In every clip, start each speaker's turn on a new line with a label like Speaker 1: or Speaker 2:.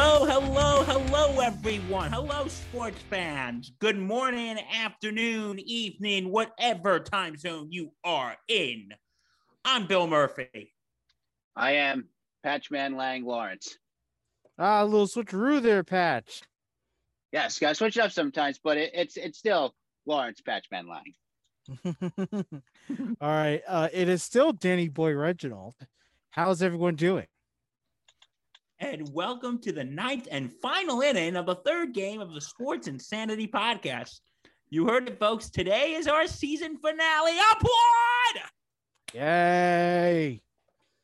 Speaker 1: Hello, hello, hello, everyone. Hello, sports fans. Good morning, afternoon, evening, whatever time zone you are in. I'm Bill Murphy.
Speaker 2: I am Patchman Lang Lawrence.
Speaker 3: Ah, a little switcheroo there, Patch.
Speaker 2: Yes, gotta switch it up sometimes, but it, it's it's still Lawrence Patchman Lang.
Speaker 3: All right. Uh, it is still Danny Boy Reginald. How's everyone doing?
Speaker 1: And welcome to the ninth and final inning of the third game of the Sports Insanity podcast. You heard it, folks. Today is our season finale. Applaud!
Speaker 3: Yay!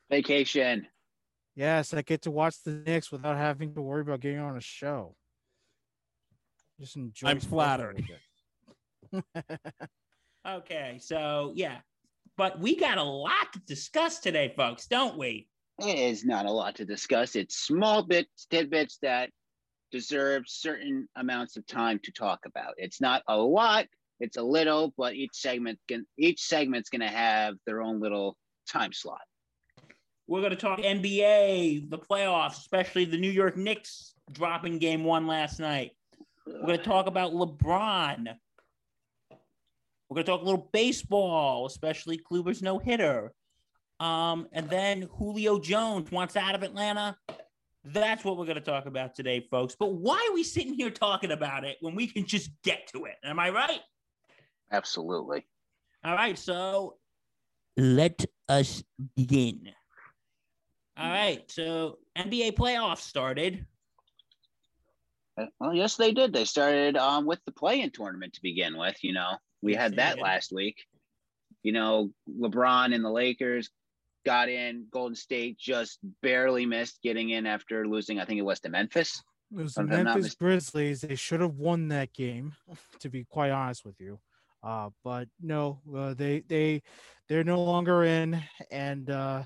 Speaker 2: Vacation.
Speaker 3: Yes, I get to watch the Knicks without having to worry about getting on a show. Just enjoy.
Speaker 4: I'm
Speaker 3: sports
Speaker 4: flattered.
Speaker 3: a.
Speaker 1: Okay, so yeah, but we got a lot to discuss today, folks, don't we?
Speaker 2: It is not a lot to discuss. It's small bits, tidbits that deserve certain amounts of time to talk about. It's not a lot. It's a little, but each segment can each segment's to have their own little time slot.
Speaker 1: We're to talk NBA, the playoffs, especially the New York Knicks dropping game one last night. We're to talk about LeBron. We're to talk a little baseball, especially Kluber's no hitter. Um, and then Julio Jones wants out of Atlanta. That's what we're going to talk about today, folks. But why are we sitting here talking about it when we can just get to it? Am I right?
Speaker 2: Absolutely.
Speaker 1: All right, so let us begin. All right, so NBA playoffs started.
Speaker 2: Uh, Well, yes, they did. They started um, with the play-in tournament to begin with. You know, we had that last week. You know, LeBron and the Lakers got in. Golden State just barely missed getting in after losing. I think it was to Memphis.
Speaker 3: It was the
Speaker 2: If I'm not
Speaker 3: Memphis Grizzlies. They should have won that game, to be quite honest with you. Uh, but no, uh, they they they're no longer in, and uh,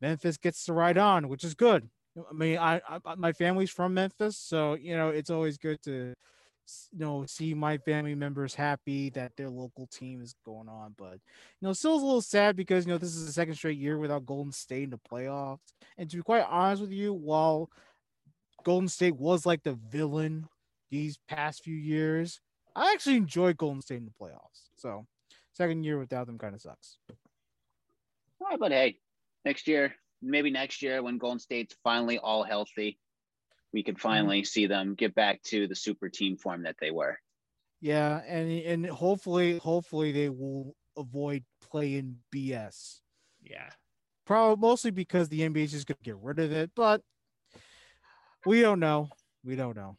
Speaker 3: Memphis gets to ride on, which is good. I mean, I, I my family's from Memphis, so you know it's always good to you know see my family members happy that their local team is going on. But you know, still a little sad because you know this is the second straight year without Golden State in the playoffs. And to be quite honest with you, while Golden State was like the villain these past few years. I actually enjoy Golden State in the playoffs. So second year without them kind of sucks.
Speaker 2: Right, but hey, next year, maybe next year when Golden State's finally all healthy, we could finally see them get back to the super team form that they were.
Speaker 3: Yeah, and and hopefully hopefully they will avoid playing BS.
Speaker 1: Yeah.
Speaker 3: Probably mostly because the NBA is just gonna get rid of it, but we don't know. We don't know.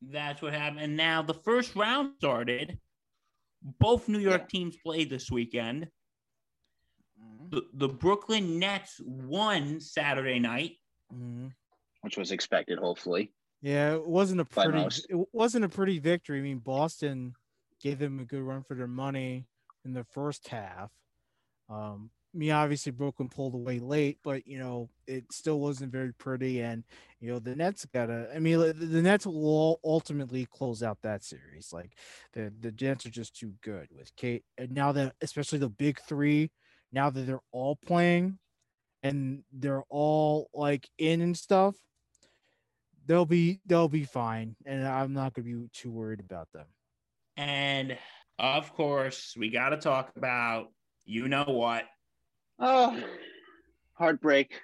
Speaker 1: That's what happened. And now the first round started. Both New York teams played this weekend. The, the Brooklyn Nets won Saturday night.
Speaker 3: Mhm.
Speaker 2: Which was expected, hopefully.
Speaker 3: Yeah, it wasn't a pretty it wasn't a pretty victory. I mean, Boston gave them a good run for their money in the first half. Um, mean, obviously Brooklyn pulled away late, but you know, it still wasn't very pretty. And you know, the Nets gotta I mean the, the Nets will ultimately close out that series. Like the the Nets are just too good with Kate and now that especially the big three, now that they're all playing and they're all like in and stuff, they'll be they'll be fine, and I'm not gonna be too worried about them.
Speaker 1: And of course, we got to talk about you know what?
Speaker 2: Oh, heartbreak,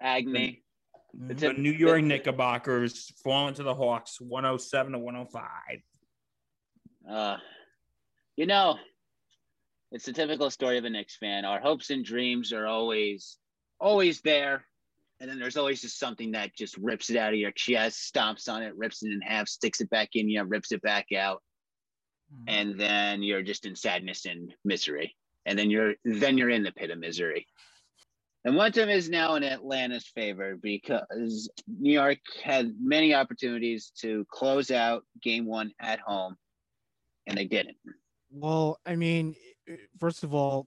Speaker 2: agony. The
Speaker 1: The New York Knickerbockers falling to the Hawks 107 to 105.
Speaker 2: Uh, you know, it's the typical story of a Knicks fan. Our hopes and dreams are always, always there. And then there's always just something that just rips it out of your chest, stomps on it, rips it in half, sticks it back in you, rips it back out. mm-hmm. and then you're just in sadness and misery, and then you're then you're in the pit of misery. And Momentum is now in Atlanta's favor because New York had many opportunities to close out game one at home, and they didn't.
Speaker 3: Well, I mean, first of all,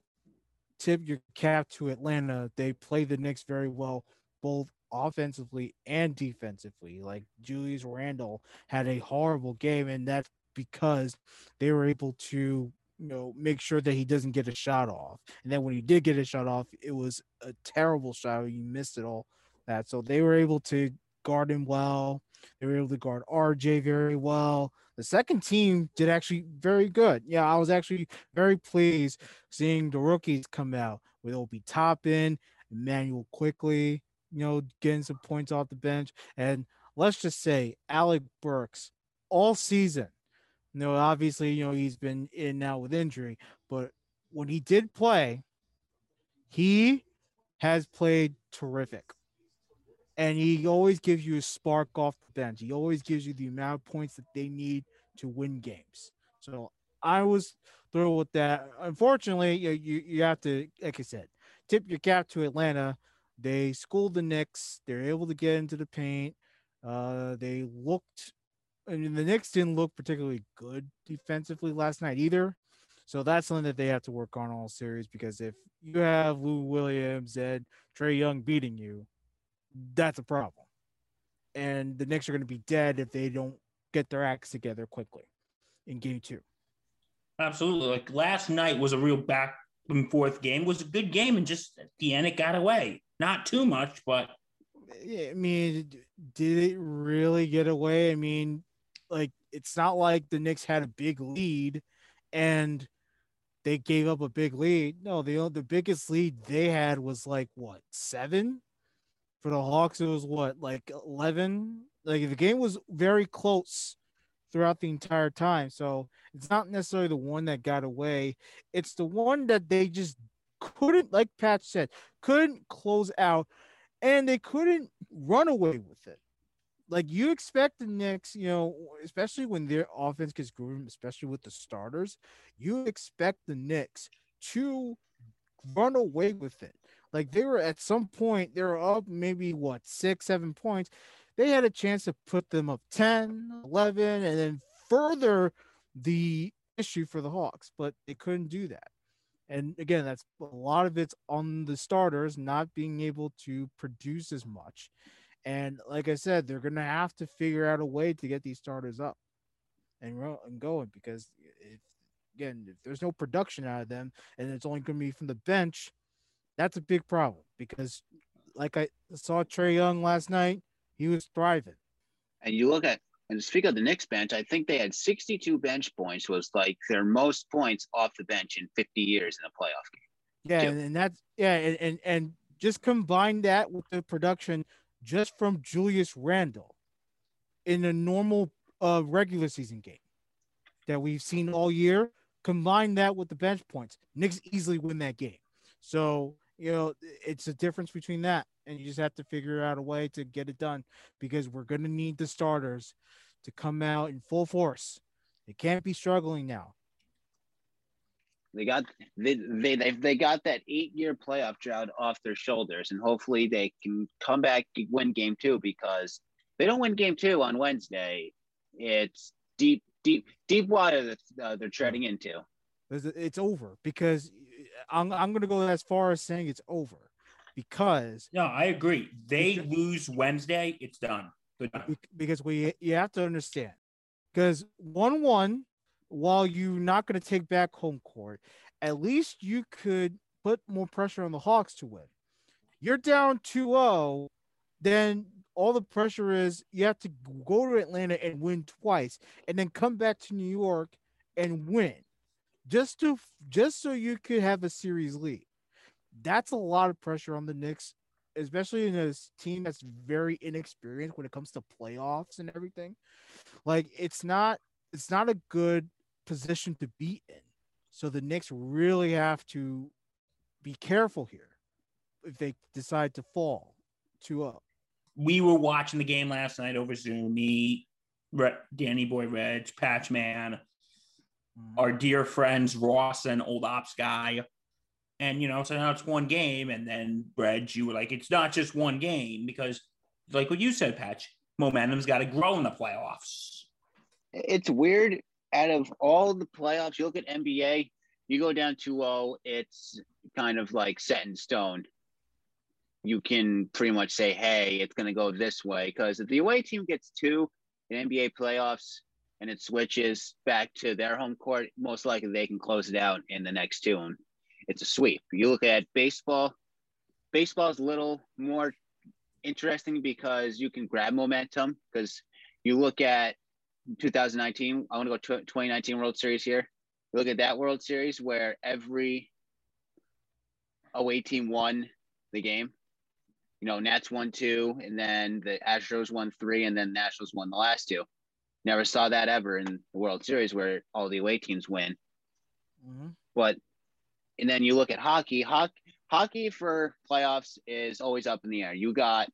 Speaker 3: tip your cap to Atlanta. They played the Knicks very well, both offensively and defensively. Like Julius Randle had a horrible game, and that's because they were able to you know make sure that he doesn't get a shot off. And then when he did get a shot off it was a terrible shot you missed it all that. So they were able to guard him well. They were able to guard rj very well. The second team did actually very good. Yeah i was actually very pleased seeing the rookies come out with obi toppin emmanuel quickley you know getting some points off the bench and let's just say alec burks all season you know, obviously, you know, he's been in now with injury, but when he did play, he has played terrific. And he always gives you a spark off the bench. He always gives you the amount of points that they need to win games. So I was thrilled with that. Unfortunately, you, you, you have to, like I said, tip your cap to Atlanta. They schooled the Knicks. They're able to get into the paint. Uh, they looked I mean, the Knicks didn't look particularly good defensively last night either. So that's something that they have to work on all series because if you have Lou Williams and Trae Young beating you, that's a problem. And the Knicks are going to be dead if they don't get their acts together quickly in game two.
Speaker 5: Absolutely. Like last night was a real back and forth game. It was a good game, and just at the end it got away. Not too much, but
Speaker 3: I mean, did it really get away? I mean, like it's not like the Knicks had a big lead and they gave up a big lead. No, the the biggest lead they had was like what seven. For the Hawks, it was what like eleven. Like the game was very close throughout the entire time. So it's not necessarily the one that got away. It's the one that they just couldn't, like Pat said, couldn't close out, and they couldn't run away with it like you expect the Knicks, you know, especially when their offense gets groomed, especially with the starters, you expect the Knicks to run away with it. Like they were at some point, they were up maybe what six, seven points. They had a chance to put them up 10, 11, and then further the issue for the Hawks, but they couldn't do that. And again, that's a lot of it's on the starters not being able to produce as much. And like I said, they're going to have to figure out a way to get these starters up and, and going because if again, if there's no production out of them and it's only going to be from the bench, that's a big problem because like I saw Trae Young last night, he was thriving.
Speaker 2: And you look at and speak of the Knicks bench, I think they had 62 bench points, was like their most points off the bench in 50 years in a playoff game.
Speaker 3: Yeah, and, and, that's yeah, and, and and just combine that with the production just from Julius Randle in a normal uh, regular season game that we've seen all year. Combine that with the bench points, Knicks easily win that game. So you know it's a difference between that, and you just have to figure out a way to get it done because we're going to need the starters to come out in full force. They can't be struggling now.
Speaker 2: They got they they they, they got that eight year playoff drought off their shoulders, and hopefully they can come back win game two because they don't win game two on Wednesday. It's deep deep deep water that uh, they're treading into.
Speaker 3: It's over because I'm I'm gonna go as far as saying it's over because
Speaker 5: no, I agree. They lose Wednesday, it's done.
Speaker 3: done. Because we you have to understand because one one while you're not going to take back home court, at least you could put more pressure on the Hawks to win. You're down 2 0, then all the pressure is you have to go to Atlanta and win twice and then come back to New York and win just to just so you could have a series lead. That's a lot of pressure on the Knicks, especially in a team that's very inexperienced when it comes to playoffs and everything. Like it's not it's not a good position to be in. So the Knicks really have to be careful here if they decide to fall 2 up.
Speaker 5: We were watching the game last night over Zoom. Me, Danny Boy Reg, Patchman.
Speaker 3: Mhm.
Speaker 5: our dear friends Ross and Old Ops guy. And you know, so now it's one game, and then Reg, you were like, it's not just one game because, like what you said, Patch, momentum's got to grow in the playoffs.
Speaker 2: it's weird. Out of all the playoffs, you look at NBA, you go down 2-0, it's kind of like set in stone. You can pretty much say, hey, it's going to go this way. Because if the away team gets two in NBA playoffs and it switches back to their home court, most likely they can close it out in the next two. It's a sweep. You look at baseball, baseball is a little more interesting because you can grab momentum. Because you look at 2019. I want to go to 2019 World Series here. Look at that World Series where every away team won the game. You know, Nats won two, and then the Astros won three, and then Nationals won the last two. Never saw that ever in the World Series where all the away teams win.
Speaker 3: Mhm.
Speaker 2: But and then you look at hockey. Hockey, hockey for playoffs is always up in the air. You got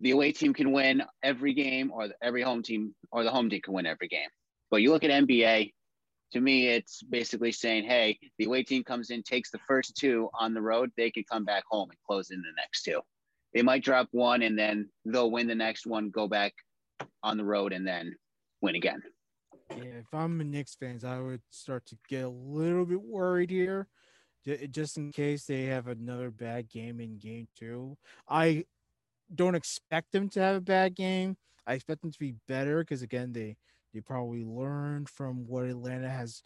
Speaker 2: the away team can win every game, or every home team, or the home team can win every game. But you look at NBA. To me, it's basically saying, "Hey, the away team comes in, takes the first two on the road. They can come back home and close in the next two. They might drop one, and then they'll win the next one, go back on the road, and then win again."
Speaker 3: Yeah, if I'm a Knicks fans, I would start to get a little bit worried here, ju- just in case they have another bad game in game two. I don't expect them to have a bad game. I expect them to be better because again, they they probably learned from what Atlanta has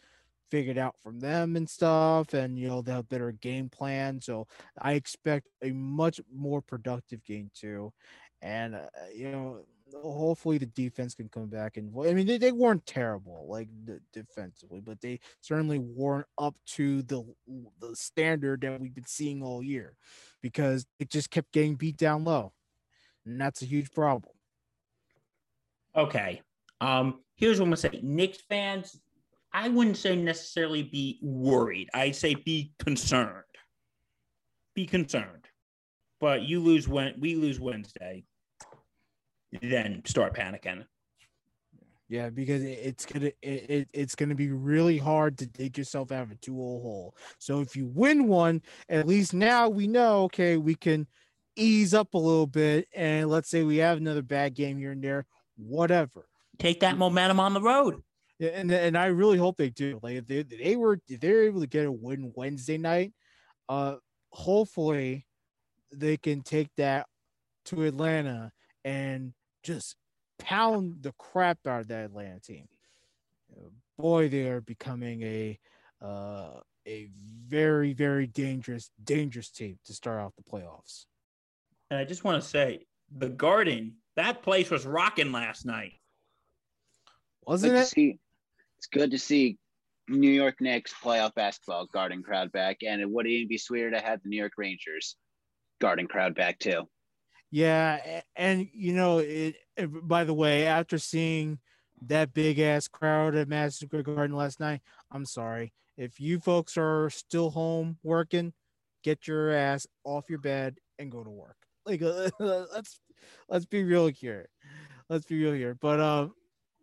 Speaker 3: figured out from them and stuff, and you know they have better game plan. So I expect a much more productive game two, and uh, you know hopefully the defense can come back and I mean they, they weren't terrible like the, defensively, but they certainly weren't up to the the standard that we've been seeing all year because it just kept getting beat down low. And that's a huge problem.
Speaker 5: Okay. Um, here's what I'm gonna say. Knicks fans, I wouldn't say necessarily be worried. I'd say be concerned. Be concerned. But you lose when we lose Wednesday, then start panicking.
Speaker 3: Yeah, because it's gonna it, it, it's gonna be really hard to dig yourself out of a two hole hole. So if you win one, at least now we know okay we can ease up a little bit, and let's say we have another bad game here and there, whatever.
Speaker 5: Take that momentum on the road.
Speaker 3: Yeah, and and I really hope they do. Like if they they were if they're able to get a win Wednesday night, uh, hopefully they can take that to Atlanta and just pound the crap out of that Atlanta team. Boy, they are becoming a uh, a very very dangerous dangerous team to start off the playoffs.
Speaker 5: And I just want to say, the Garden, that place was rocking last night.
Speaker 3: Wasn't
Speaker 2: Good
Speaker 3: it?
Speaker 2: see. It's good to see New York Knicks playoff basketball garden crowd back, and it would even be sweeter to have the New York Rangers garden crowd back too.
Speaker 3: Yeah, and you know, it, it- By the way, after seeing that big ass crowd at Madison Square Garden last night, I'm sorry if you folks are still home working, get your ass off your bed and go to work. Like, uh, let's let's be real here. Let's be real here. But uh,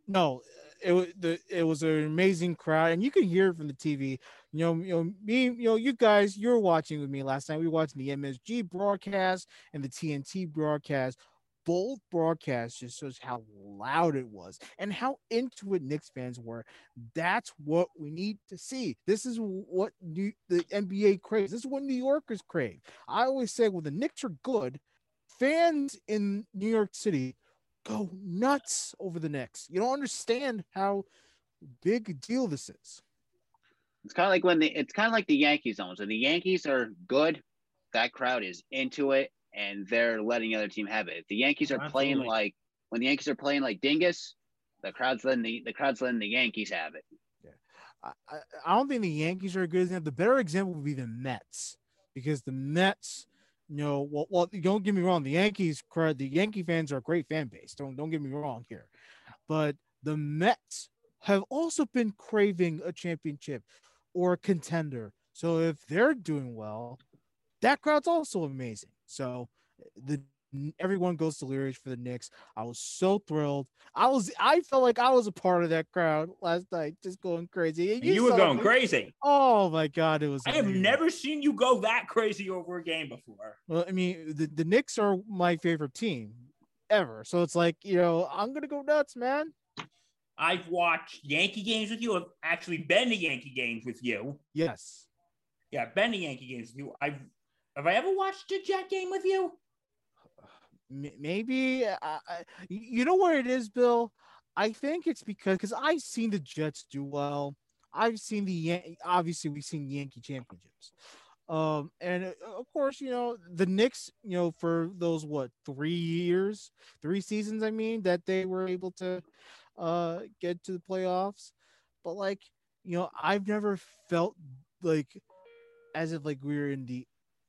Speaker 3: no, it was the it was an amazing crowd, and you can hear it from the TV. You know, you know, me, you know, you guys, you're watching with me last night. We watched the MSG broadcast and the TNT broadcast. Both broadcasts just shows how loud it was and how into it Knicks fans were. That's what we need to see. This is what New, the NBA craves. This is what New Yorkers crave. I always say well, the Knicks are good, fans in New York City go nuts over the Knicks. You don't understand how big a deal this is.
Speaker 2: It's kind of like when the it's kind of like the Yankees almost. When the Yankees are good, that crowd is into it and they're letting the other team have it. If the Yankees are playing like when the Yankees are playing like dingus, the crowd's letting the the crowd's letting the Yankees have it.
Speaker 3: I, I I don't think the Yankees are a good example. The better example would be the Mets because the Mets, you know, well, well don't get me wrong. The Yankees, crowd, the Yankee fans are a great fan base. Don't don't get me wrong here, but the Mets have also been craving a championship or a contender. So if they're doing well, that crowd's also amazing. So the everyone goes delirious for the Knicks. I was so thrilled. I was I felt like I was a part of that crowd last night, just going crazy.
Speaker 5: And you, you were going me. crazy.
Speaker 3: Oh my god, it was.
Speaker 5: I amazing. have never seen you go that crazy over a game before.
Speaker 3: Well, I mean, the the Knicks are my favorite team ever, so it's like you know I'm gonna go nuts, man.
Speaker 5: I've watched Yankee games with you. I've actually been to Yankee games with you.
Speaker 3: Yes.
Speaker 5: Yeah, been to Yankee games with you. I've have I ever watched a Jet game with you?
Speaker 3: maybe uh, you know where it is, Bill. I think it's because because I've seen the Jets do well. I've seen the obviously we've seen Yankee championships, um, and uh, of course you know the Knicks. You know for those what three years, three seasons. I mean that they were able to uh, get to the playoffs, but like you know I've never felt like as if like we were in the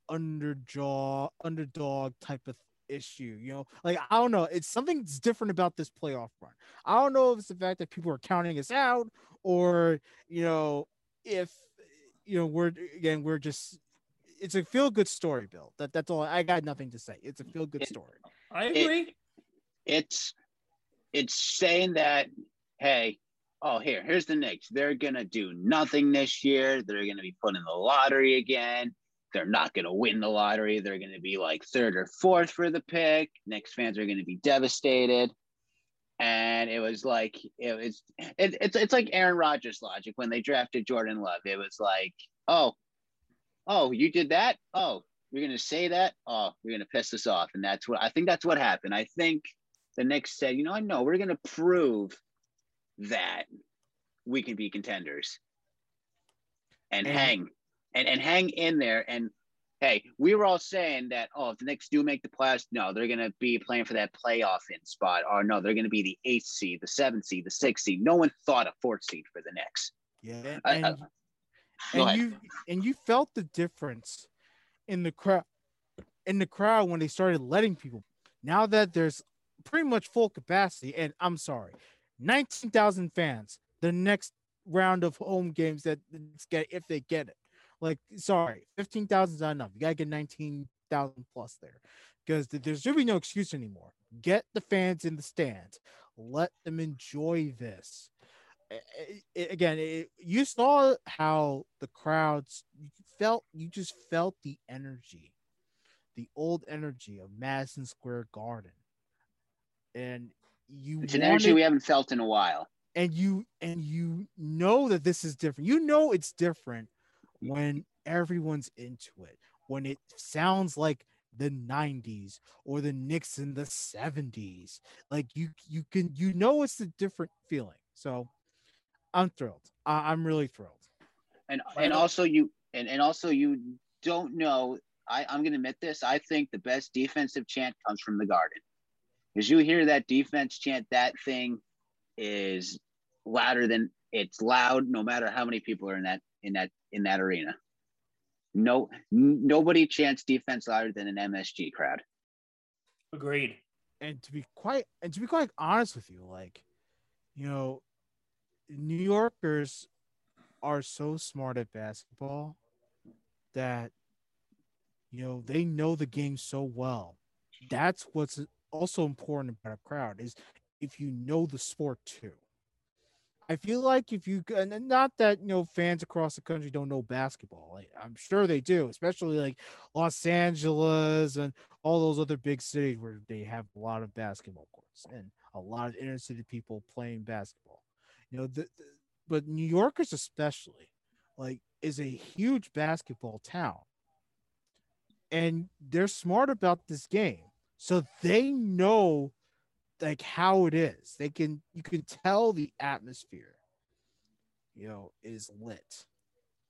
Speaker 3: underjaw underdog type of issue. You know, like I don't know, it's something's different about this playoff run. I don't know if it's the fact that people are counting us out, or you know, if you know we're again we're just it's a feel good story, Bill. That that's all. I got nothing to say. It's a feel good story.
Speaker 5: I agree.
Speaker 2: It, it's it's saying that hey, oh here here's the Knicks. They're gonna do nothing this year. They're gonna be put in the lottery again they're not going to win the lottery. They're going to be like third or fourth for the pick. Knicks fans are going to be devastated. And it was like it was it, it's it's like Aaron Rodgers logic when they drafted Jordan Love. It was like, oh, oh, you did that? Oh, you're gonna say that? Oh, you're gonna piss us off. And that's what I think that's what happened. I think the Knicks said, you know, I know we're gonna prove that we can be contenders and, and hang and, and hang in there. And hey, we were all saying that, oh, if the Knicks do make the playoffs, no, they're going to be playing for that playoff in spot, or no, they're going to be the eighth seed, the seventh seed, the sixth seed. No one thought a fourth seed for the Knicks.
Speaker 3: Yeah, and, uh, and you and you felt the difference in the crowd in the crowd when they started letting people. Now that there's pretty much full capacity, and I'm sorry, nineteen thousand fans. The next round of home games that get if they get it like, sorry, 15,000 is not enough. You got to get 19,000 plus there because there should be no excuse anymore. Get the fans in the stands, let them enjoy this. It, it, again, it, you saw how the crowds felt, you just felt the energy, the old energy of Madison Square Garden. And you
Speaker 2: it's an energy we haven't felt in a while.
Speaker 3: And you and you know that this is different. You know it's different when everyone's into it, when it sounds like the 90s or the Knicks in the 70s. Like you you can you know it's a different feeling. So I'm thrilled. I, am really thrilled.
Speaker 2: And and also you and, and also you don't know. I, I'm gonna admit this. I think the best defensive chant comes from the garden. As you hear that defense chant, that thing is louder than it's loud no matter how many people are in that in that in that arena. No, n- nobody chants defense louder than an MSG crowd.
Speaker 5: Agreed.
Speaker 3: And to be quite and to be quite honest with you, like, you know, New Yorkers are so smart at basketball that you know they know the game so well. That's what's also important about a crowd is if you know the sport too. I feel like if you and not that you know fans across the country don't know basketball, I'm sure they do, especially like Los Angeles and all those other big cities where they have a lot of basketball courts and a lot of inner city people playing basketball. You know, the, the, but New Yorkers especially like is a huge basketball town, and they're smart about this game, so they know like how it is. They can you can tell the atmosphere, you know, is lit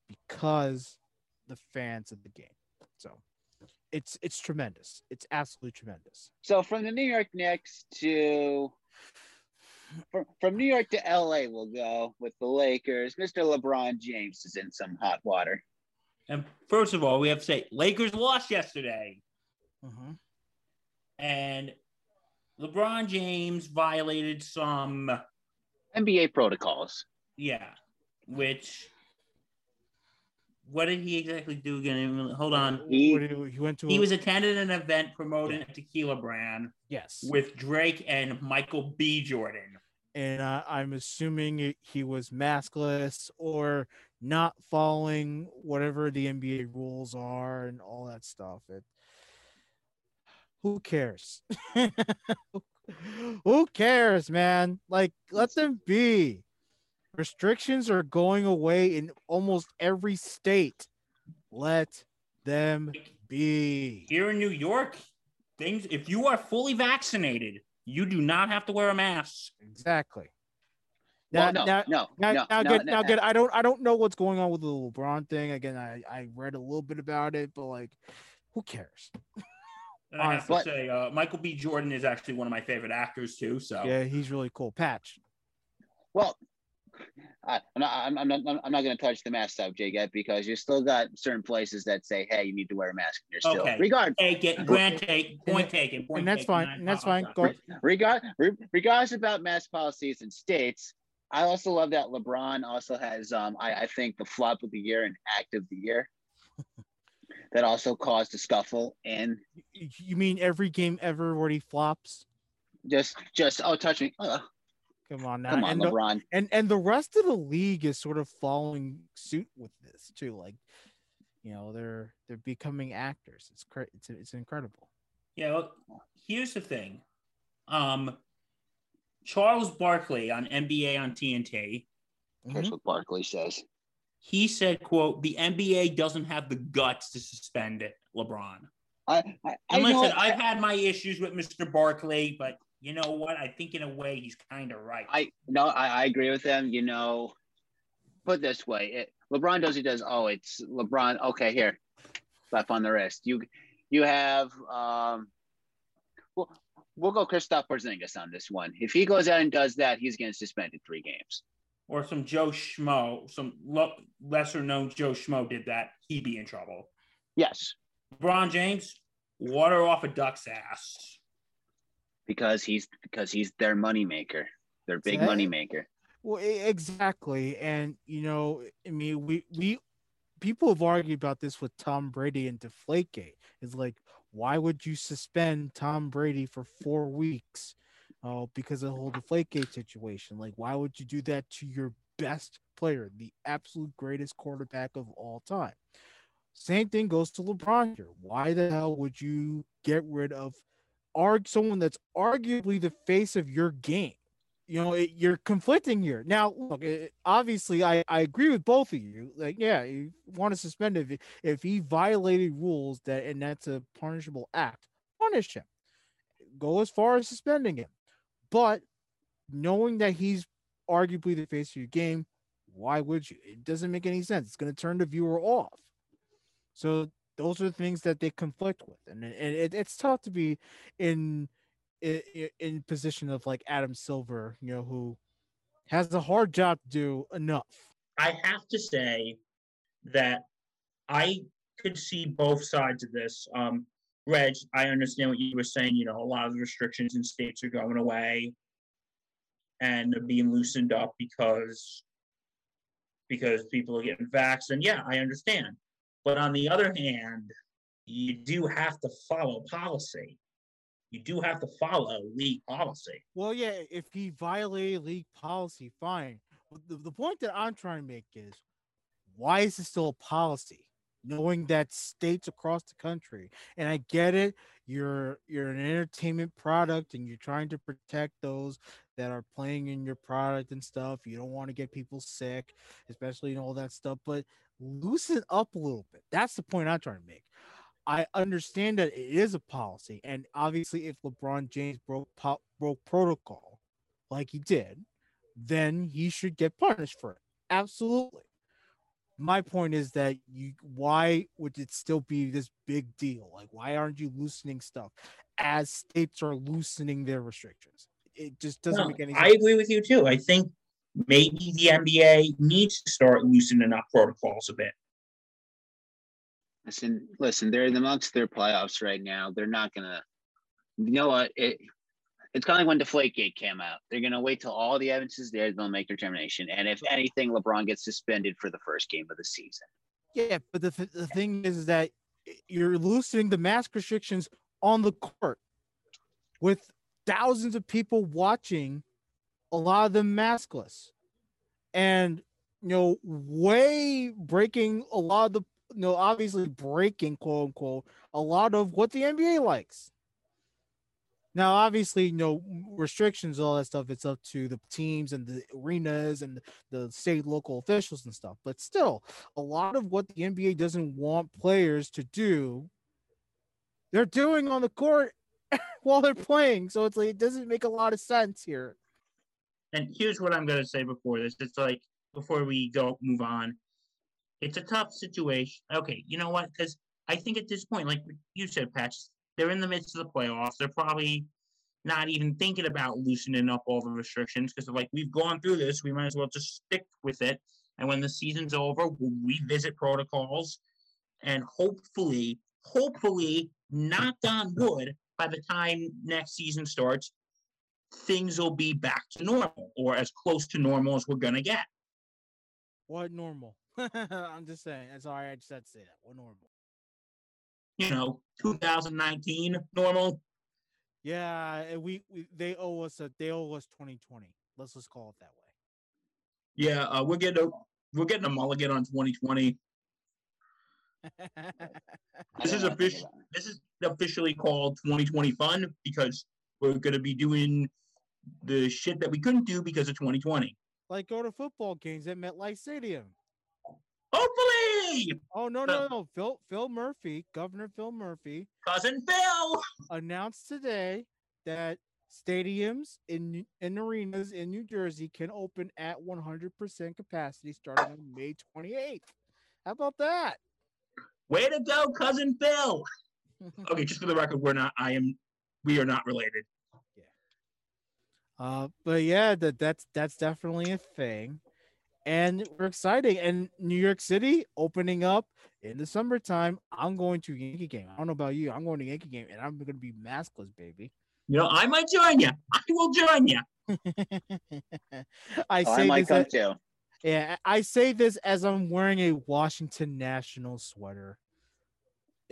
Speaker 3: because the fans of the game. So it's it's tremendous. It's absolutely tremendous.
Speaker 2: So from the New York Knicks to from, from New York to LA we'll go with the Lakers. Mr. LeBron James is in some hot water.
Speaker 5: And first of all, we have to say Lakers lost yesterday.
Speaker 3: Mm-hmm.
Speaker 5: And LeBron James violated some
Speaker 2: NBA protocols.
Speaker 5: Yeah, which what did he exactly do again? Hold on.
Speaker 2: He-
Speaker 3: he, he went to.
Speaker 5: He
Speaker 3: a-
Speaker 5: was attending an event promoting a tequila brand
Speaker 3: yes,
Speaker 5: with Drake and Michael B. Jordan.
Speaker 3: and uh, I'm assuming he was maskless or not following whatever the NBA rules are and all that stuff. It, who cares? who cares, man? Like, let them be. Restrictions are going away in almost every state. Let them be.
Speaker 5: Here in New York, things if you are fully vaccinated, you do not have to wear a mask.
Speaker 3: Exactly.
Speaker 2: Well, no,
Speaker 3: now-
Speaker 2: no,
Speaker 3: Now,
Speaker 2: no,
Speaker 3: now,
Speaker 2: no,
Speaker 3: get,
Speaker 2: no,
Speaker 3: now
Speaker 2: no.
Speaker 3: I don't, I don't know what's going on with the LeBron thing. Again, I, I read a little bit about it, but like, who cares?
Speaker 5: And I have to say, uh, Michael B. Jordan is actually one of my favorite actors too. So
Speaker 3: Yeah, he's really cool. Patch.
Speaker 2: Well, I, I'm not. I'm, I'm not. I'm not going to touch the mask subject yet because you still got certain places that say, "Hey, you need to wear a mask." You're still
Speaker 5: Okay.
Speaker 2: regard
Speaker 5: take it, grant take, point taken, point
Speaker 3: and that's
Speaker 5: taken,
Speaker 3: fine. And that's fine. Go.
Speaker 5: apologize.
Speaker 2: regard re- regardless about mask policies in states. I also love that LeBron also has. Um, I, I think the flop of the year and act of the year. that also caused a scuffle and
Speaker 3: You mean every game ever where he flops?
Speaker 2: just just oh touch me. Uh,
Speaker 3: Come on now.
Speaker 2: come on,
Speaker 3: and, the,
Speaker 2: LeBron.
Speaker 3: and and the rest of the league is sort of following suit with this too. Like, you know, they're they're becoming actors. It's cra- it's it's incredible.
Speaker 5: Yeah, well, here's the thing. Um, Charles Barkley on NBA on TNT,
Speaker 2: Here's
Speaker 3: Mhm.
Speaker 2: what Barkley says.
Speaker 5: He said, "quote The NBA doesn't have the guts to suspend it, LeBron."
Speaker 2: I I, I
Speaker 5: listen, I've had my issues with Mr. Barkley, but you know what? I think in a way he's kind of right.
Speaker 2: I no, I, I agree with him. You know, put this way, it, LeBron does. He does. Oh, it's LeBron. Okay, here, slap on the wrist. You, you have. Um, we'll we'll go Kristaps Porzingis on this one. If he goes out and does that, he's getting suspended three games.
Speaker 5: Or some Joe Schmo, some lo- lesser known Joe Schmo did that, he'd be in trouble.
Speaker 2: Yes,
Speaker 5: LeBron James, water off a duck's ass.
Speaker 2: because he's because he's their moneymaker, their big
Speaker 3: Say-
Speaker 2: moneymaker.
Speaker 3: Well, exactly, and you know, I mean, we we people have argued about this with Tom Brady and Deflategate. It's like, why would you suspend Tom Brady for four weeks? Oh, because of the whole Deflategate situation. Like, why would you do that to your best player, the absolute greatest quarterback of all time? Same thing goes to LeBron here. Why the hell would you get rid of arg someone that's arguably the face of your game? you know, it, you're conflicting here. Now, look, it, obviously, I, I agree with both of you. Like, yeah, you want to suspend him if, if he violated rules that, and that's a punishable act, punish him. Go as far as suspending him. But knowing that he's arguably the face of your game, why would you? It doesn't make any sense. It's going to turn the viewer off. So those are the things that they conflict with, and, and it, it's tough to be in in, in position of like Adam Silver, you know, who has a hard job to do enough.
Speaker 1: I have to say that I could see both sides of this. Um, Reg, I understand what you were saying. You know, a lot of the restrictions in states are going away, and they're being loosened up because because people are getting vaxxed. And yeah, I understand. But on the other hand, you do have to follow policy. You do have to follow league policy.
Speaker 3: Well, yeah, if he violated league policy, fine. The, the point that I'm trying to make is why is this still a policy? Knowing that states across the country, and I get it, you're you're an entertainment product and you're trying to protect those that are playing in your product and stuff. You don't want to get people sick, especially and all that stuff, but loosen up a little bit. That's the point I'm trying to make. I understand that it is a policy, and obviously, if LeBron James broke po- broke protocol, like he did, then he should get punished for it. Absolutely. My point is that you why would it still be this big deal? Like, why aren't you loosening stuff as states are loosening their restrictions? It just doesn't
Speaker 1: No,
Speaker 3: make any sense.
Speaker 1: I agree with you too. I think maybe the NBA needs to start loosening up protocols a bit.
Speaker 2: Listen, listen, they're in amongst their playoffs right now. They're not gonna. You know what? It it's kind of like when Deflategate came out. They're gonna wait till all the evidence is there. They'll make their determination. And if anything, LeBron gets suspended for the first game of the season.
Speaker 3: Yeah, but the, th- the thing is that you're loosening the mask restrictions on the court with thousands of people watching, a lot of them maskless. And, you know, way breaking a lot of the, you know, obviously breaking, quote unquote, a lot of what the NBA likes. Now, obviously, you know, restrictions, all that stuff, it's up to the teams and the arenas and the state local officials and stuff. But still, a lot of what the NBA doesn't want players to do, they're doing on the court while they're playing. So it's like it doesn't make a lot of sense here.
Speaker 1: And here's what I'm gonna say before this. It's like before we go move on. It's a tough situation. Okay, you know what? Because I think at this point, like you said, Patch, they're in the midst of the playoffs. They're probably not even thinking about loosening up all the restrictions because like, we've gone through this. We might as well just stick with it. And when the season's over, we'll revisit protocols. And hopefully, hopefully, knock on wood, by the time next season starts, things will be back to normal or as close to normal as we're going to get.
Speaker 3: What normal? I'm just saying. Sorry, I just had to say that. What normal?
Speaker 1: You know, 2019 normal.
Speaker 3: Yeah, we, we they owe us a they owe us 2020. Let's just call it that way.
Speaker 1: Yeah, uh, we're getting a we're getting a mulligan on 2020. This is official. This is officially called 2020 fun because we're going to be doing the shit that we couldn't do because of 2020.
Speaker 3: like go to football games at MetLife Stadium.
Speaker 1: Hopefully,
Speaker 3: Oh no no no! Phil Phil Murphy, Governor Phil Murphy,
Speaker 1: cousin Phil.
Speaker 3: announced today that stadiums in in arenas in New Jersey can open at 100% capacity starting on May 28th. How about that?
Speaker 1: Way to go, cousin Phil. Okay, just for the record, we're not. I am. We are not related. Yeah.
Speaker 3: Uh, but yeah, that that's that's definitely a thing, and we're excited. And New York City opening up in the summertime. I'm going to Yankee game. I don't know about you. I'm going to Yankee game, and I'm going to be maskless, baby.
Speaker 1: You know, I might join you. I will join you.
Speaker 3: I
Speaker 2: Oh, I
Speaker 3: say
Speaker 2: might
Speaker 3: this.
Speaker 2: come
Speaker 3: a-
Speaker 2: too.
Speaker 3: yeah, I say this as I'm wearing a Washington National sweater.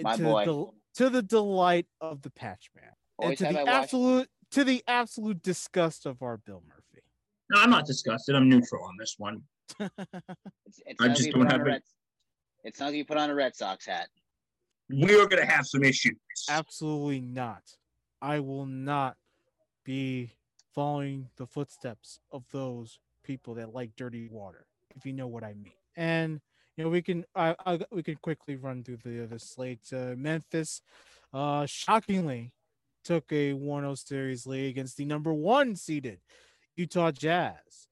Speaker 2: My
Speaker 3: to
Speaker 2: boy.
Speaker 3: The, to the delight of the patch man. And to the
Speaker 2: I watched.
Speaker 3: absolute to the absolute disgust of our Bill Murphy.
Speaker 1: No, I'm not disgusted. I'm neutral on this one.
Speaker 2: It's, it's
Speaker 1: I
Speaker 2: not
Speaker 1: just don't have
Speaker 2: a
Speaker 1: it.
Speaker 2: Red, It's not like you put on a Red Sox hat.
Speaker 1: We are going to have some issues.
Speaker 3: Absolutely not. I will not be following the footsteps of those people that like dirty water, if you know what I mean. And you know, we can I, I we can quickly run through the other slate. Uh, Memphis, uh, shockingly, took a 1-0 series lead against the number one seeded Utah Jazz.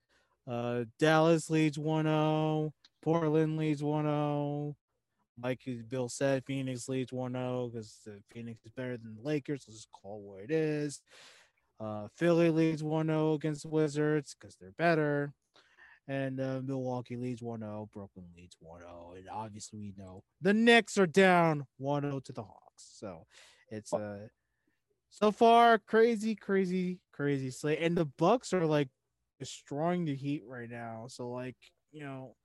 Speaker 3: Uh, Dallas leads 1-0. Portland leads 1-0 like Bill said, Phoenix leads 1 0 because Phoenix is better than the Lakers. Let's just call it what it is. Uh, Philly leads 1 0 against the Wizards because they're better. And uh, Milwaukee leads 1 0. Brooklyn leads 1 0. And obviously, we know the Knicks are down 1 0 to the Hawks. So it's uh, so far crazy, crazy, crazy slate. And the Bucks are like destroying the Heat right now. So, like, you know,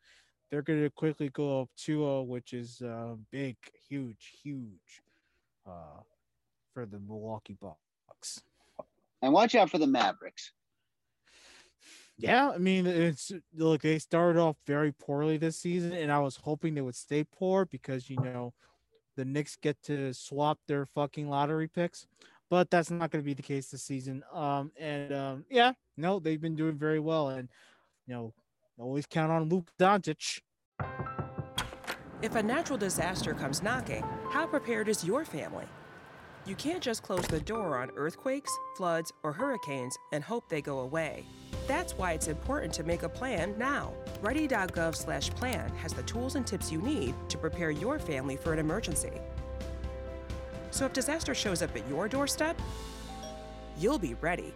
Speaker 3: they're going to quickly go up 2-0 which is uh, big huge huge uh, for the milwaukee bucks
Speaker 2: And watch out for the Mavericks.
Speaker 3: yeah i mean it's look they started off very poorly this season and i was hoping they would stay poor because you know the Knicks get to swap their fucking lottery picks but that's not going to be the case this season um and um yeah no they've been doing very well and you know always count on Luka Doncic
Speaker 6: If a natural disaster comes knocking, how prepared is your family? You can't just close the door on earthquakes, floods, or hurricanes and hope they go away. That's why it's important to make a plan now. Ready.gov/plan has the tools and tips you need to prepare your family for an emergency. So if disaster shows up at your doorstep, you'll be ready.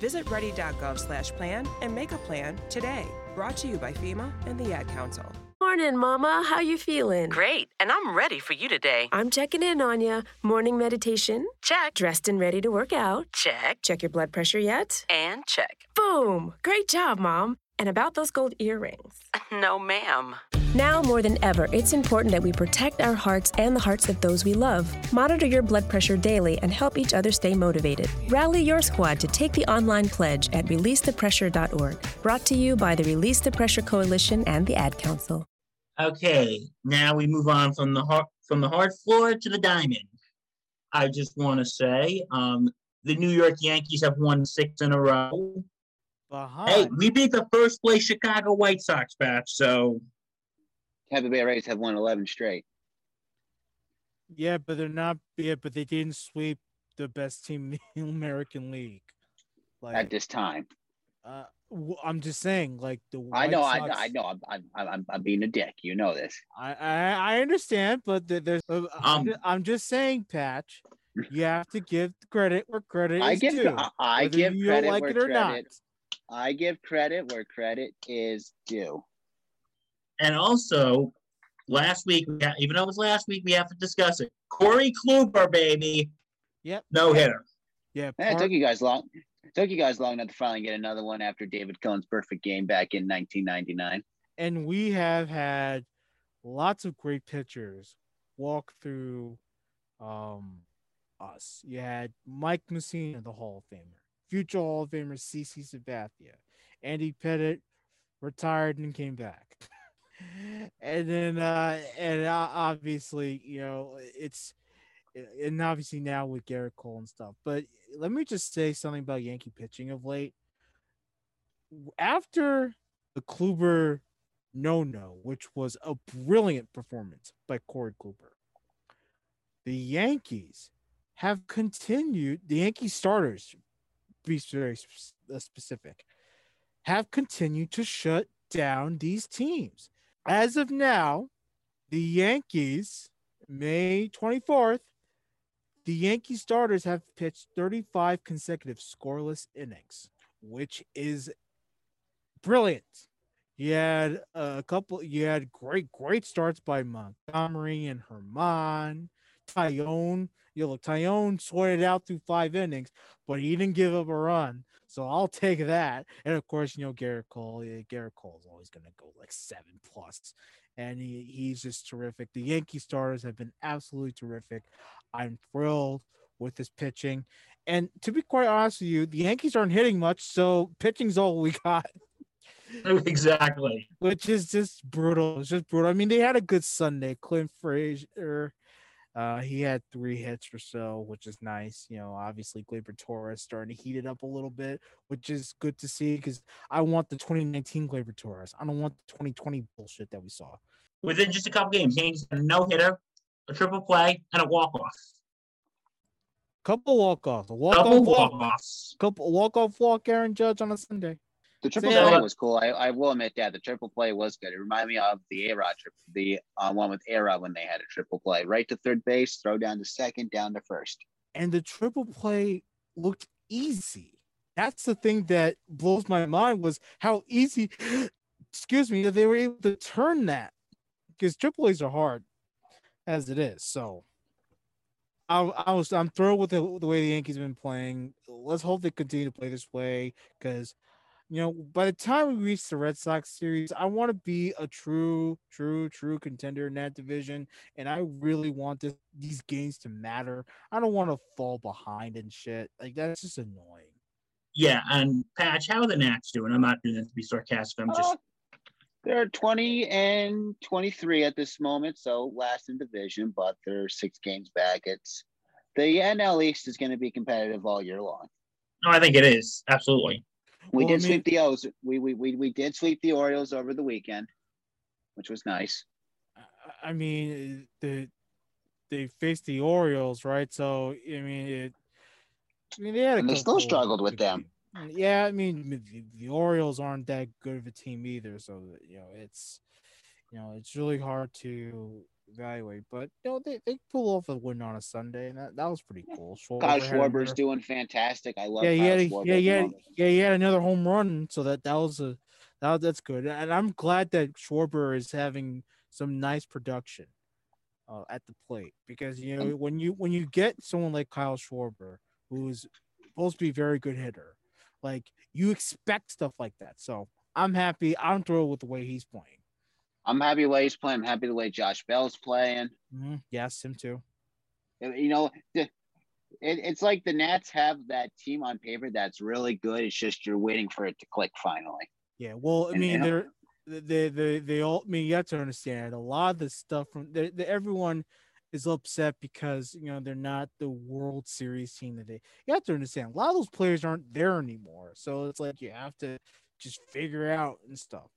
Speaker 6: Visit ready.gov/plan and make a plan today. Brought to you by FEMA and the Ad Council.
Speaker 7: Morning, Mama. How you feeling?
Speaker 8: Great, and I'm ready for you today.
Speaker 7: I'm checking in on you. Morning meditation.
Speaker 8: Check,
Speaker 7: Dressed and ready to work out.
Speaker 8: check,
Speaker 7: Check your blood pressure yet?
Speaker 8: and check.
Speaker 7: Boom! Great job, Mom. And about those gold earrings.
Speaker 8: No, ma'am.
Speaker 7: Now more than ever, it's important that we protect our hearts and the hearts of those we love. Monitor your blood pressure daily and help each other stay motivated. Rally your squad to take the online pledge at releasethepressure.org. Brought to you by the Release the Pressure Coalition and the Ad Council.
Speaker 1: Okay, now we move on from the hard from the hard floor to the diamond. I just want to say, um, the New York Yankees have won six in a row.
Speaker 3: Behind.
Speaker 1: Hey, we beat the first place Chicago White Sox batch, so
Speaker 2: Tampa Bay Rays have won 11 straight.
Speaker 3: Yeah, but they're not. Yeah, but they didn't sweep the best team in the American League. Like,
Speaker 2: at this time.
Speaker 3: uh, w- I'm just saying, like the.
Speaker 2: I know, I,
Speaker 3: Sox-
Speaker 2: I know, I'm, I'm, I'm, I'm being a dick. You know this.
Speaker 3: I, I, I understand, but there- there's. Uh, I'm,
Speaker 1: Um,
Speaker 3: I'm just saying, Patch. You have to give credit where credit
Speaker 2: I
Speaker 3: is
Speaker 2: give,
Speaker 3: due.
Speaker 2: I, I
Speaker 3: whether
Speaker 2: give
Speaker 3: you
Speaker 2: credit
Speaker 3: like
Speaker 2: where
Speaker 3: it or not.
Speaker 2: Credit. I give credit where credit is due.
Speaker 1: and also last week, we got, even though it was last week, we have to discuss it. Corey Kluber, baby,
Speaker 3: Yep.
Speaker 1: no hitter.
Speaker 3: Yeah.
Speaker 2: Eh, it took you guys long. It took you guys long enough to finally get another one after David Cone's perfect game back in 1999.
Speaker 3: and we have had lots of great pitchers walk through um us. You had Mike Mussina, the Hall of Famer, future Hall of Famer CC Sabathia, Andy Pettitte retired and came back. and then uh and uh, obviously, you know, it's and obviously now with Gerrit Cole and stuff. But let me just say something about Yankee pitching of late. After the Kluber no no, which was a brilliant performance by Corey Kluber. The Yankees have continued, the Yankee starters, be very uh, specific, have continued to shut down these teams. As of now, the Yankees, May 24th, the Yankee starters have pitched 35 consecutive scoreless innings, which is brilliant. You had a couple. You had great, great starts by Montgomery and Germán, Taillon. You look, Taillon sweated out through five innings, but he didn't give up a run. So I'll take that. And of course, you know Gerrit Cole. Yeah, Gerrit Cole is always going to go like seven plus, and he, he's just terrific. The Yankee starters have been absolutely terrific. I'm thrilled with this pitching, and to be quite honest with you, the Yankees aren't hitting much, so pitching's all we got
Speaker 1: exactly.
Speaker 3: which is just brutal. It's just brutal. I mean, they had a good Sunday. Clint Frazier, uh, he had three hits or so, which is nice. You know, obviously Gleyber Torres starting to heat it up a little bit, which is good to see because I want the 2019 Gleyber Torres. I don't want the 2020 bullshit that we saw.
Speaker 1: Within just a couple games, Yankees had a no hitter, a triple play, and a walk off.
Speaker 3: Couple walk offs, a walk off,
Speaker 1: walk offs.
Speaker 3: couple walk off walk Aaron Judge on a Sunday.
Speaker 2: The triple
Speaker 3: yeah,
Speaker 2: play
Speaker 1: but-
Speaker 2: was cool. I, I will admit that the triple play was good. It reminded me of the A Rod trip, the uh, one with Era when they had a triple play, right to third base, throw down to second, down to first.
Speaker 3: and the triple play looked easy. That's the thing that blows my mind was how easy, excuse me, that they were able to turn that because triple A's are hard as it is. So I, I was I'm thrilled with the, the way the Yankees have been playing. Let's hope they continue to play this way because you know by the time we reach the Red Sox series, I want to be a true, true, true contender in that division, and I really want this these games to matter. I don't want to fall behind and shit. Like that's just annoying.
Speaker 1: Yeah, and Patch, how are the Nats doing? I'm not doing this to be sarcastic. I'm just
Speaker 2: Uh, they're 20 and 23 at this moment, so last in division, but they're six games back. It's the NL East is going to be competitive all year long.
Speaker 1: no, I think it is absolutely.
Speaker 2: We
Speaker 3: Well, I
Speaker 2: did
Speaker 3: mean-
Speaker 2: sweep the O's. We, we we we did sweep the Orioles over the weekend, which was nice.
Speaker 3: I- I mean, the they faced the Orioles, right? So I mean, it. I mean, they had a
Speaker 2: And they still struggled with them.
Speaker 3: Yeah, I mean, the, the Orioles aren't that good of a team either, so you know it's, you know, it's really hard to evaluate. But you know, they, they pull off a win on a Sunday, and that, that was pretty cool.
Speaker 2: Kyle
Speaker 3: Schwarber had
Speaker 2: Schwarber's doing fantastic. I love
Speaker 3: yeah, he
Speaker 2: Kyle
Speaker 3: had a,
Speaker 2: Schwarber.
Speaker 3: yeah, yeah,
Speaker 2: moment.
Speaker 3: yeah, he had another home run, so that that was a that that's good, and I'm glad that Schwarber is having some nice production uh, at the plate because you know when you when you get someone like Kyle Schwarber who's supposed to be a very good hitter, like you expect stuff like that. So I'm happy. I'm thrilled with the way he's playing.
Speaker 2: I'm happy the way he's playing. I'm happy the way Josh Bell's playing.
Speaker 3: Mhm. Yes, him too.
Speaker 2: You know, it, it's like the Nats have that team on paper that's really good. It's just you're waiting for it to click finally.
Speaker 3: Yeah, well, I
Speaker 2: And-
Speaker 3: mean, they're they they they all. I mean, you have to understand a lot of the stuff from they, they, everyone is upset because you know they're not the World Series team that they. You have to understand a lot of those players aren't there anymore, so it's like you have to just figure out and stuff.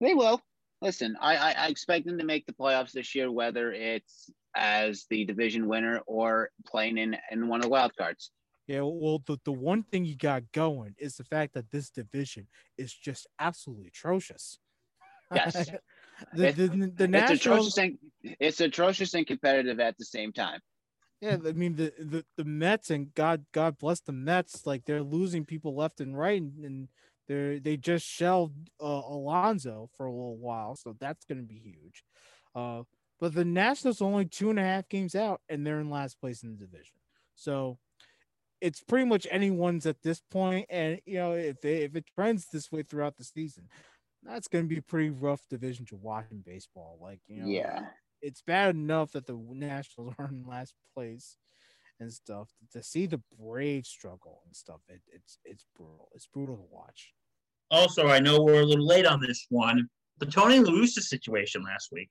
Speaker 2: They will. Listen, I, I, I expect them to make the playoffs this year, whether it's as the division winner or playing in, in one of the wild cards.
Speaker 3: Yeah, well, the, the one thing you got going is the fact that this division is just absolutely atrocious.
Speaker 2: Yes.
Speaker 3: the,
Speaker 2: It-
Speaker 3: the, the, the
Speaker 2: It's
Speaker 3: Nationals,
Speaker 2: atrocious and it's atrocious and competitive at the same time.
Speaker 3: yeah, I mean the, the the Mets and God God bless the Mets, like they're losing people left and right, and, and they they just shelved uh, Alonso for a little while, so that's going to be huge. Uh, but the Nationals are only two and a half games out, and they're in last place in the division, so it's pretty much anyone's at this point. And you know, if they, if it trends this way throughout the season, that's going to be a pretty rough division to watch in baseball. Like you know,
Speaker 2: Yeah.
Speaker 3: it's bad enough that the Nationals are in last place and stuff. To see the Braves struggle and stuff, it, it's it's brutal. It's brutal to watch.
Speaker 1: Also, I know we're a little late on this one. The Tony La Russa situation last week.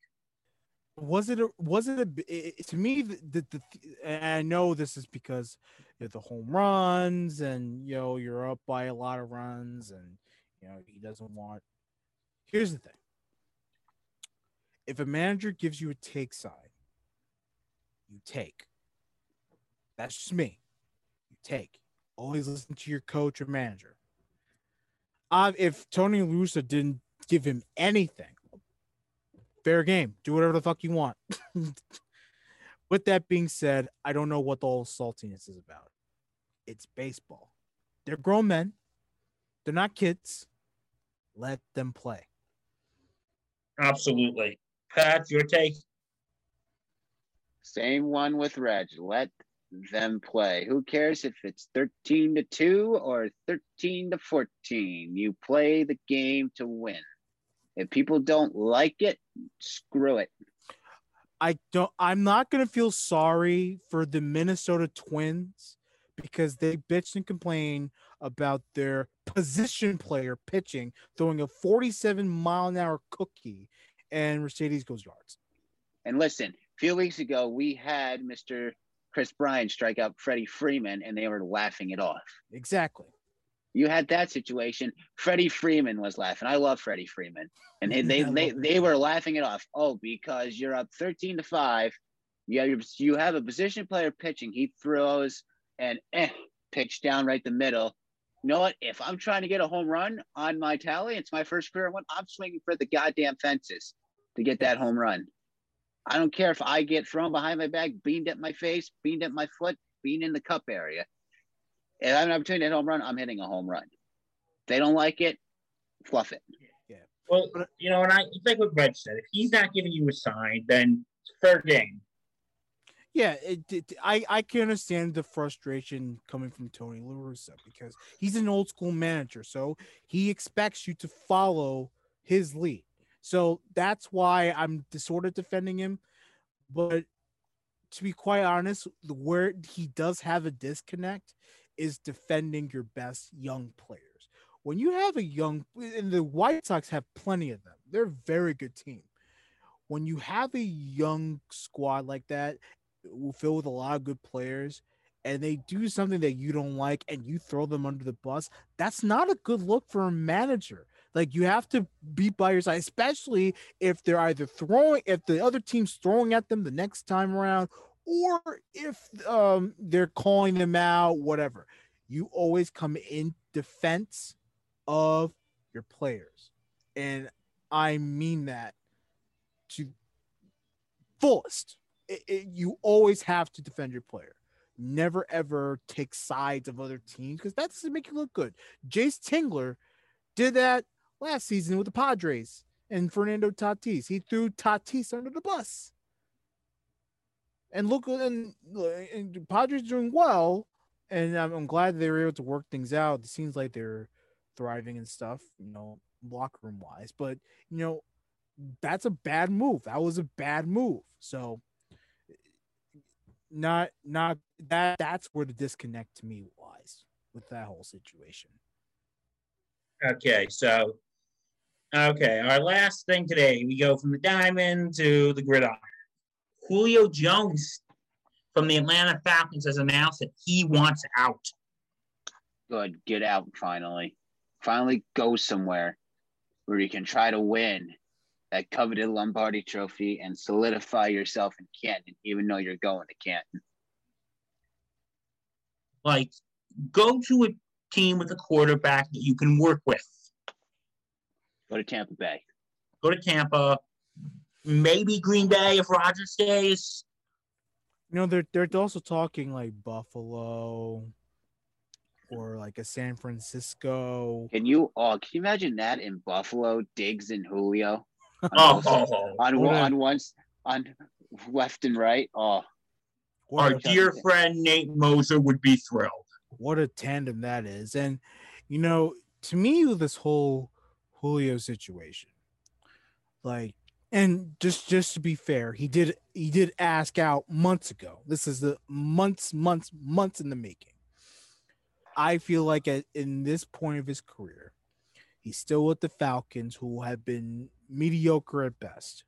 Speaker 3: Was it a, was it a it, to me the, the, the I know this is because you know, the home runs and you know you're up by a lot of runs and you know he doesn't want. Here's the thing: if a manager gives you a take sign, you take. That's just me. You take. Always listen to your coach or manager. Uh, if Tony La Russa didn't give him anything, fair game. Do whatever the fuck you want. With that being said, I don't know what the whole saltiness is about. It's baseball. They're grown men. They're not kids. Let them play.
Speaker 1: Absolutely. Pat, your take?
Speaker 2: Same one with Reg. Let them play. Who cares if it's 13 to 2 or 13 to 14? You play the game to win. If people don't like it, screw it.
Speaker 3: I don't I'm not gonna feel sorry for the Minnesota Twins because they bitched and complained about their position player pitching, throwing a 47 mile an hour cookie, and Mercedes goes yards.
Speaker 2: And listen, a few weeks ago, we had Mr. Chris Bryan strike out Freddie Freeman, and they were laughing it off.
Speaker 3: Exactly.
Speaker 2: You had that situation. Freddie Freeman was laughing. I love Freddie Freeman, and they they they, they were laughing it off. Oh, because you're up thirteen to five. You have, you have a position player pitching. He throws and eh, pitch down right the middle. You know what? If I'm trying to get a home run on my tally, it's my first career one. I'm swinging for the goddamn fences to get that home run. I don't care if I get thrown behind my back, beamed at my face, beamed at my foot, beamed in the cup area. If I have an opportunity to hit a home run, I'm hitting a home run. If they don't like it, fluff it. Yeah.
Speaker 1: Well, you know, and I it's like what Reg said. If he's not giving you a sign, then it's fair game.
Speaker 3: Yeah, it, it, I I can understand the frustration coming from Tony La Russa because he's an old school manager, so he expects you to follow his lead. So that's why I'm sort of defending him. But to be quite honest, the where he does have a disconnect is defending your best young players. When you have a young, and the White Sox have plenty of them, they're a very good team. When you have a young squad like that, filled with a lot of good players, and they do something that you don't like, and you throw them under the bus, that's not a good look for a manager. Like you have to be by your side, especially if they're either throwing, if the other team's throwing at them the next time around, or if um, they're calling them out, whatever. You always come in defense of your players, and I mean that to fullest. It, it- you always have to defend your player. Never ever take sides of other teams because that doesn't make you look good. Jayce Tingler did that last season with the Padres and Fernando Tatis. He threw Tatis under the bus. And look, and, and Padres doing well, and I'm, I'm glad they were able to work things out. It seems like they're thriving and stuff. You know, locker room wise. But you know, that's a bad move. That was a bad move. So not not that that's where the disconnect to me lies with that whole situation.
Speaker 1: Okay, so okay, our last thing today, we go from the diamond to the gridiron. Julio Jones from the Atlanta Falcons has announced that he wants out.
Speaker 2: Good, get out finally. Finally go somewhere where you can try to win that coveted Lombardi trophy and solidify yourself in Canton, even though you're going to Canton.
Speaker 1: Like, go to a team with a quarterback that you can work with.
Speaker 2: Go to Tampa Bay.
Speaker 1: Go to Tampa, maybe Green Bay if Rodgers stays.
Speaker 3: You know, they're they're also talking like Buffalo or like a San Francisco.
Speaker 2: Can you oh can you imagine that in Buffalo, Diggs and Julio? On,
Speaker 1: Oh,
Speaker 2: both-
Speaker 1: oh, oh.
Speaker 2: on,
Speaker 3: What
Speaker 2: on one s- on left and right. Oh,
Speaker 3: What
Speaker 1: Our
Speaker 3: a-
Speaker 1: dear friend Nate Moser would be thrilled.
Speaker 3: what a tandem that is. And you know, to me, this whole Julio situation, like, and just just to be fair, he did he did ask out months ago. This is the months, months, months in the making. I feel like at in this point of his career, he's still with the Falcons, who have been mediocre at best.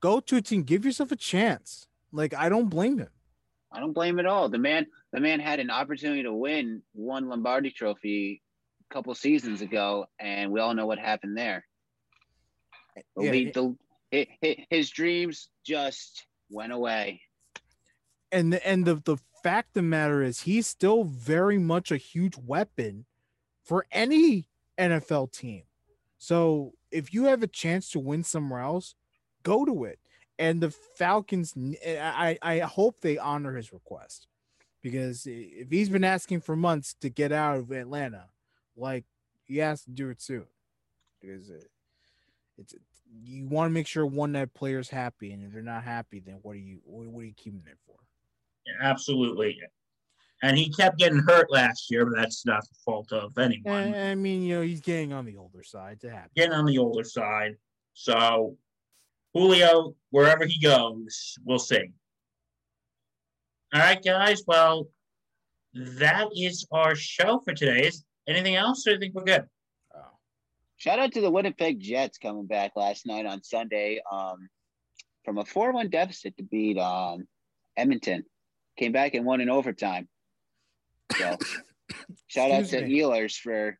Speaker 3: Go to a team, give yourself a chance. Like I don't blame him.
Speaker 2: I don't blame him at all. The man the man had an opportunity to win one Lombardi trophy couple seasons ago, and we all know what happened there. The
Speaker 3: Yeah,
Speaker 2: the- hi- hi- his dreams just went away.
Speaker 3: and the, and the the fact of the matter is he's still very much a huge weapon for any NFL team. So if you have a chance to win somewhere else, go to it. And the Falcons, I, I hope they honor his request because if he's been asking for months to get out of Atlanta, like he has to do it soon because it, it's you want to make sure one that player's happy, and if they're not happy, then what are you what, are you keeping it for?
Speaker 1: Absolutely. And he kept getting hurt last year, but that's not the fault of anyone.
Speaker 3: Eh, I mean, you know, he's getting on the older side to happen.
Speaker 1: Getting on the older side. So Julio, wherever he goes, we'll see. All right, guys. Well, that is our show for today. Anything else? Or do you think we're good?
Speaker 3: Oh.
Speaker 2: Shout out to the Winnipeg Jets coming back last night on Sunday um, from a 4 1 deficit to beat um, Edmonton. Came back and won in overtime. So, shout out to
Speaker 3: Excuse me.
Speaker 2: Ehlers for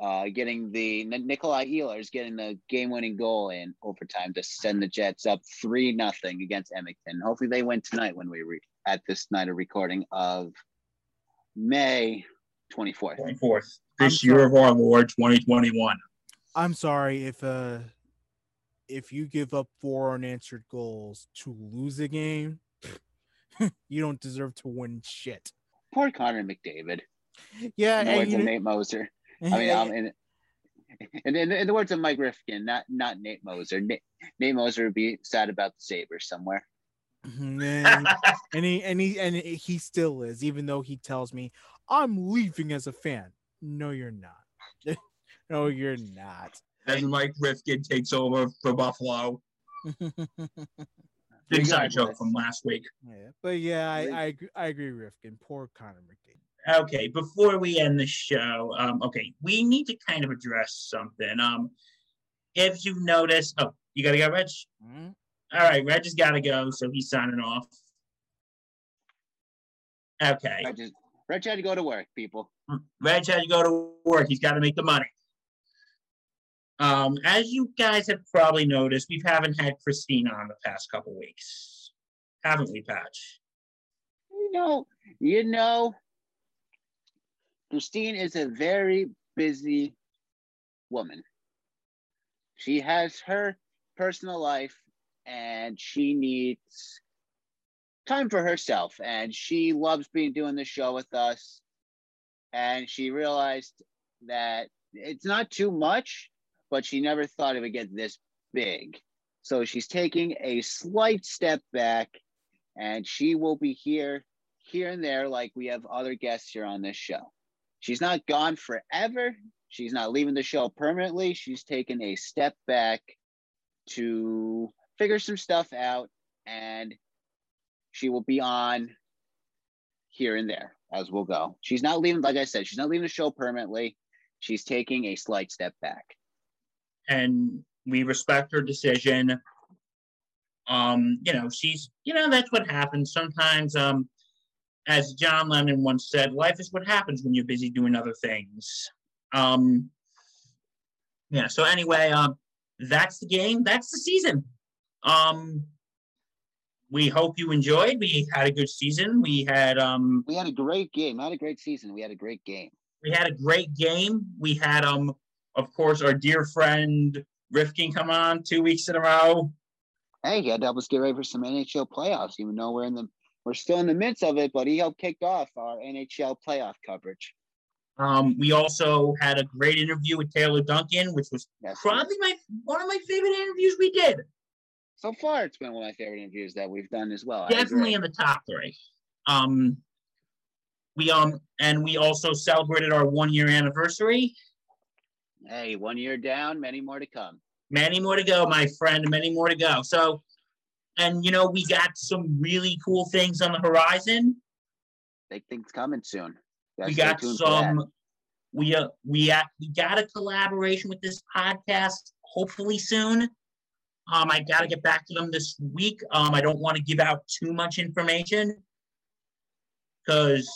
Speaker 2: uh, getting the Nikolai Ehlers getting the game winning goal in overtime to send the Jets up 3 nothing against Edmonton. Hopefully, they win tonight when we re- at this night of recording of May 24th.
Speaker 1: 24th.
Speaker 3: I'm
Speaker 1: This year
Speaker 3: sorry.
Speaker 1: of our Lord 2021.
Speaker 3: I'm sorry if uh if you give up four unanswered goals to lose a game, you don't deserve to win shit.
Speaker 2: Poor Connor McDavid.
Speaker 3: Yeah,
Speaker 2: in the
Speaker 3: and
Speaker 2: words
Speaker 3: you
Speaker 2: of Nate Moser. I mean, um, in, in, in, in the words of Mike Rifkin, not not Nate Moser. Nate, Nate Moser would be sad about the Sabres somewhere.
Speaker 3: Mhm, and, and he and he and he still is, even though he tells me I'm leaving as a fan. No, you're not. no, you're not.
Speaker 1: As Mike Rifkin takes over for Buffalo. Big side joke from last week.
Speaker 3: yeah, but yeah, I I, agree- I agree, Rifkin. Poor Connor McDavid.
Speaker 1: Okay, before we end the show, um, okay, we need to kind of address something. Um, if you've noticed, oh, you gotta go, Reg.
Speaker 3: Mhm.
Speaker 1: All right, Reg has got to go, so he's signing off. Okay,
Speaker 2: I just Rich had to go to work, people.
Speaker 1: Reg had to go to work. He's got to make the money. Um, as you guys have probably noticed, we haven't had Christine on the past couple weeks, haven't we, Patch?
Speaker 2: You know, you know, Christine is a very busy woman. She has her personal life and she needs time for herself. And she loves being doing the show with us. And she realized that it's not too much, but she never thought it would get this big. So she's taking a slight step back and she will be here here and there like we have other guests here on this show she's not gone forever She's not leaving the show permanently. She's taken a step back to figure some stuff out, and she will be on here and there as we'll go. She's not leaving, like I said, she's not leaving the show permanently. She's taking a slight step back.
Speaker 1: and we respect her decision. Um, you know, she's, you know, that's what happens sometimes. Um, as John Lennon once said, life is what happens when you're busy doing other things. Um, yeah. So anyway, um, that's the game. That's the season. Um, we hope you enjoyed. We had a good season. We had um,
Speaker 2: We had a great game, not a great season. We had a great game.
Speaker 1: we had a great game. We had um, of course, our dear friend Rifkin come on two weeks in a row.
Speaker 2: Hey, he had to help us get ready for some NHL playoffs, even though we're in the we're still in the midst of it, but he helped kick off our NHL playoff coverage.
Speaker 1: Um, we also had a great interview with Taylor Duncan, which was
Speaker 2: Yes.
Speaker 1: probably my one of my favorite interviews we did.
Speaker 2: So far, it's been one of my favorite interviews that we've done as well.
Speaker 1: Definitely in the top three. Um, we um and we also celebrated our one year anniversary.
Speaker 2: Hey, one year down, many more to come.
Speaker 1: Many more to go, my friend. Many more to go. So, and you know, we got some really cool things on the horizon.
Speaker 2: Big things coming soon.
Speaker 1: We got
Speaker 2: tuned for that.
Speaker 1: some. We uh, we uh, we got a collaboration with this podcast. Hopefully soon. Um, I got to get back to them this week. Um, I don't want to give out too much information because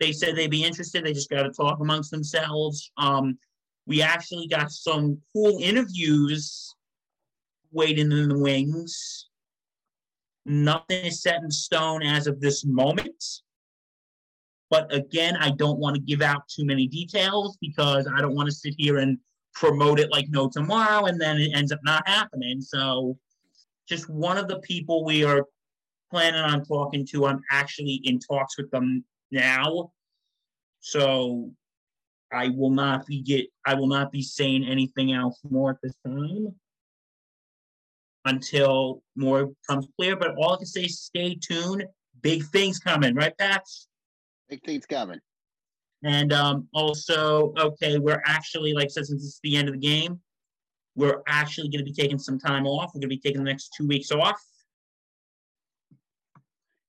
Speaker 1: they said they'd be interested. They just got to talk amongst themselves. Um, we actually got some cool interviews waiting in the wings. Nothing is set in stone as of this moment. But again, I don't want to give out too many details because I don't want to sit here and promote it like no tomorrow and then it ends up not happening. So just one of the people we are planning on talking to, I'm actually in talks with them now. So I will not be get I will not be saying anything else more at this time until more comes clear. But all I can say stay tuned. Big things coming, right, Pat?
Speaker 2: Big things coming.
Speaker 1: And um, also, okay, we're actually like since it's the end of the game, we're actually going to be taking some time off. We're going to be taking the next two weeks off.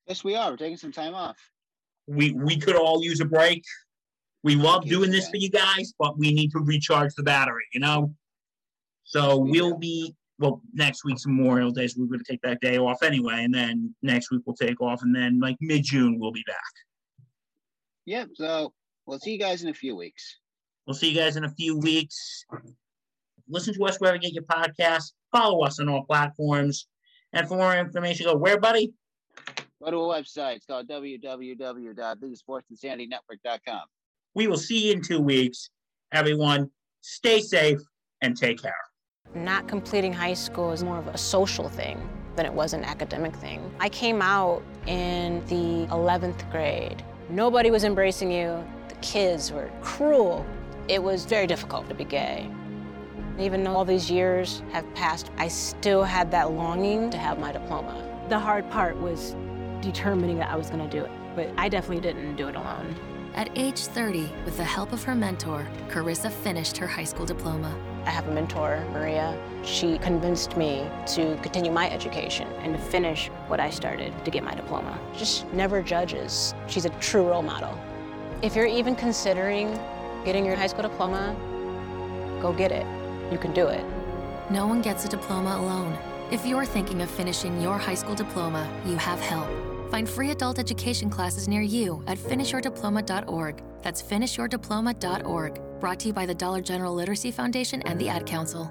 Speaker 2: Yes, we are. We're taking some time off.
Speaker 1: We we could all use a break. We love doing this for you guys, but we need to recharge the battery, you know. So
Speaker 2: We
Speaker 1: we'll be well next week's Memorial Day, so we're going to take that day off anyway, and then next week we'll take off, and then like mid June we'll be back.
Speaker 2: Yep. So we'll see you guys in a few weeks.
Speaker 1: We'll see you guys in a few weeks. Listen to us wherever you get your podcasts. Follow us on all platforms. And for more information, go where, buddy?
Speaker 2: Go to a website. It's called www.thesportsinsanitynetwork.com.
Speaker 1: We will see you in two weeks. Everyone, stay safe and take care.
Speaker 9: Not completing high school is more of a social thing than it was an academic thing. I came out in the 11th grade. Nobody was embracing you. The kids were cruel. It was very difficult to be gay. Even though all these years have passed, I still had that longing to have my diploma.
Speaker 10: The hard part was determining that I was going to do it, but I definitely didn't do it alone.
Speaker 11: At age 30, with the help of her mentor, Carissa finished her high school diploma.
Speaker 9: I have a mentor, Maria. She convinced me to continue my education
Speaker 10: And to finish what I started to get my diploma.
Speaker 9: just never judges. She's a true role model. If you're even considering getting your high school diploma, go get it. You can do it.
Speaker 11: No one gets a diploma alone. If you're thinking of finishing your high school diploma, you have help. Find free adult education classes near you at finishyourdiploma.org. That's finishyourdiploma.org. Brought to you by the Dollar General Literacy Foundation and the Ad Council.